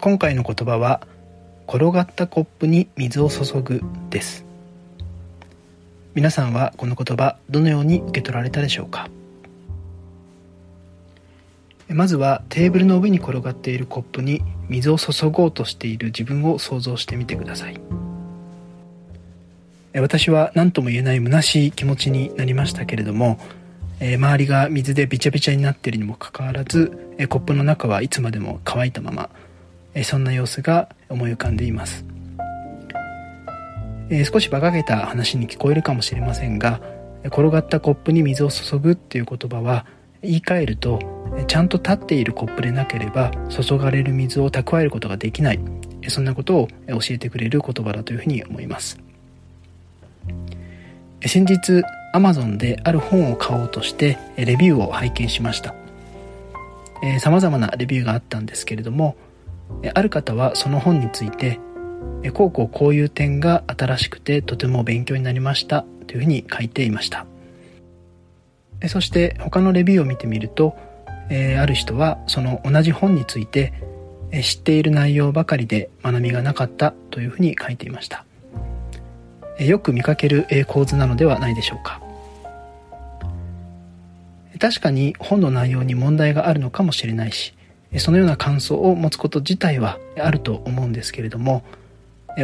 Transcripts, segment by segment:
今回の言葉は転がったコップに水を注ぐです。皆さんはこの言葉どのように受け取られたでしょうか？まずはテーブルの上に転がっているコップに水を注ごうとしている自分を想像してみてください。私は何とも言えない虚しい気持ちになりましたけれども周りが水でびちゃびちゃになっているにもかかわらずコップの中はいつまでも乾いたままそんな様子が思い浮かんでいます。え少し馬鹿げた話に聞こえるかもしれませんが転がったコップに水を注ぐっていう言葉は言い換えるとちゃんと立っているコップでなければ注がれる水を蓄えることができない。そんなことを教えてくれる言葉だというふうに思います。先日 Amazon である本を買おうとしてレビューを拝見しました。さまざまなレビューがあったんですけれどもある方はその本についてこうこうこういう点が新しくてとても勉強になりましたというふうに書いていました。そして他のレビューを見てみるとある人はその同じ本について知っている内容ばかりで学びがなかったというふうに書いていました。よく見かける構図なのではないでしょうか。確かに本の内容に問題があるのかもしれないしそのような感想を持つこと自体はあると思うんですけれども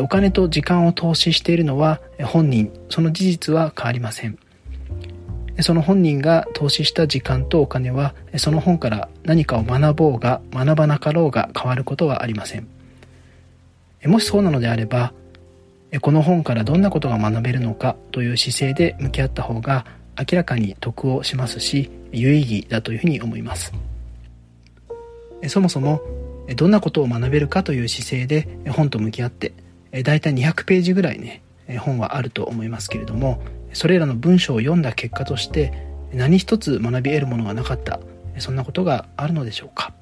お金と時間を投資しているのは本人。その事実は変わりません。その本人が投資した時間とお金はその本から何かを学ぼうが学ばなかろうが変わることはありません。もしそうなのであればこの本からどんなことが学べるのかという姿勢で向き合った方が明らかに得をしますし有意義だというふうに思います。そもそもどんなことを学べるかという姿勢で本と向き合ってだいたい200ページぐらいね本はあると思いますけれどもそれらの文章を読んだ結果として何一つ学び得るものがなかったそんなことがあるのでしょうか。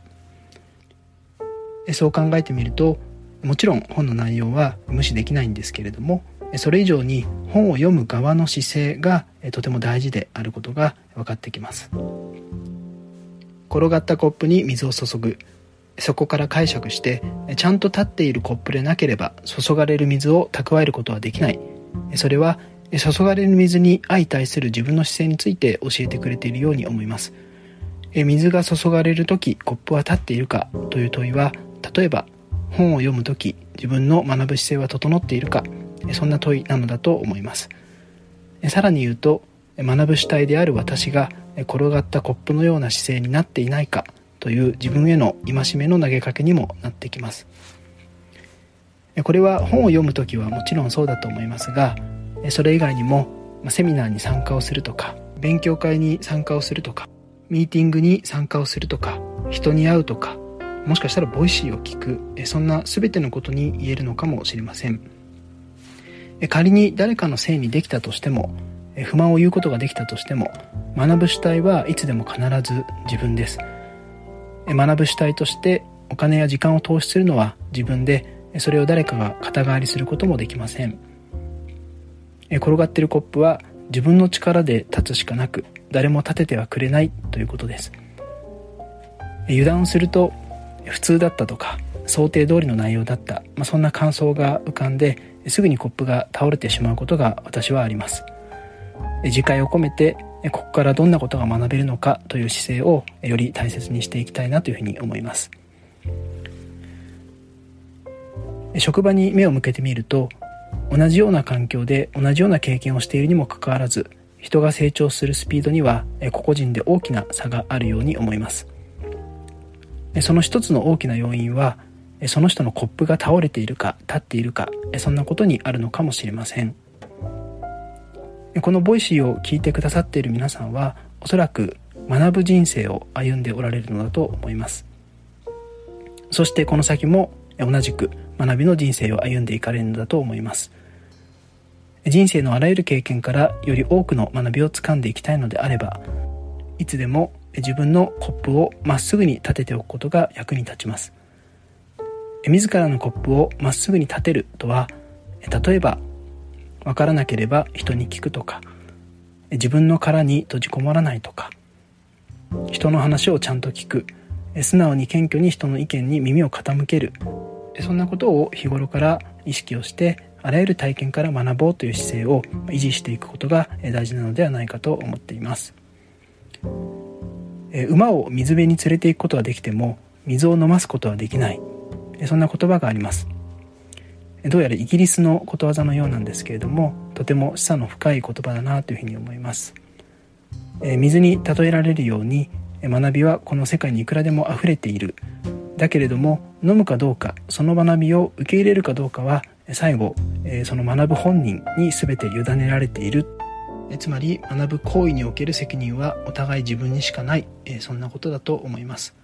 そう考えてみるともちろん本の内容は無視できないんですけれどもそれ以上に本を読む側の姿勢がとても大事であることが分かってきます。転がったコップに水を注ぐ。そこから解釈してちゃんと立っているコップでなければ注がれる水を蓄えることはできない。それは注がれる水に相対する自分の姿勢について教えてくれているように思います。水が注がれる時コップは立っているか？という問いは例えば本を読む時自分の学ぶ姿勢は整っているか？そんな問いなのだと思います。さらに言うと学ぶ主体である私が転がったコップのような姿勢になっていないかという自分への戒めの投げかけにもなってきます。これは本を読む時はもちろんそうだと思いますがそれ以外にもセミナーに参加をするとか勉強会に参加をするとかミーティングに参加をするとか人に会うとかもしかしたら Voicy を聞くそんな全てのことに言えるのかもしれません。仮に誰かのせいにできたとしても不満を言うことができたとしても学ぶ主体はいつでも必ず自分です。学ぶ主体としてお金や時間を投資するのは自分でそれを誰かが肩代わりすることもできません。転がってるコップは自分の力で立つしかなく誰も立ててはくれないということです。油断をすると普通だったとか想定通りの内容だった、まあ、そんな感想が浮かんですぐにコップが倒れてしまうことが私はあります。次回を込めてここからどんなことが学べるのかという姿勢をより大切にしていきたいなというふうに思います。職場に目を向けてみると同じような環境で同じような経験をしているにもかかわらず人が成長するスピードには個々人で大きな差があるように思います。その一つの大きな要因はその人のコップが倒れているか立っているかそんなことにあるのかもしれません。このボイシーを聞いてくださっている皆さんはおそらく学ぶ人生を歩んでおられるのだと思います。そしてこの先も同じく学びの人生を歩んでいかれるのだと思います。人生のあらゆる経験からより多くの学びをつかんでいきたいのであればいつでも自分のコップをまっすぐに立てておくことが役に立ちます。自らのコップをまっすぐに立てるとは例えば分からなければ人に聞くとか自分の殻に閉じこもらないとか人の話をちゃんと聞く。素直に謙虚に人の意見に耳を傾ける。そんなことを日頃から意識をしてあらゆる体験から学ぼうという姿勢を維持していくことが大事なのではないかと思っています。馬を水辺に連れて行くことはできても水を飲ますことはできない。そんな言葉があります。どうやらイギリスのことわざのようなんですけれどもとても示唆の深い言葉だなというふうに思います。水に例えられるように学びはこの世界にいくらでも溢れている。だけれども飲むかどうかその学びを受け入れるかどうかは最後その学ぶ本人に全て委ねられている。つまり学ぶ行為における責任はお互い自分にしかない。そんなことだと思います。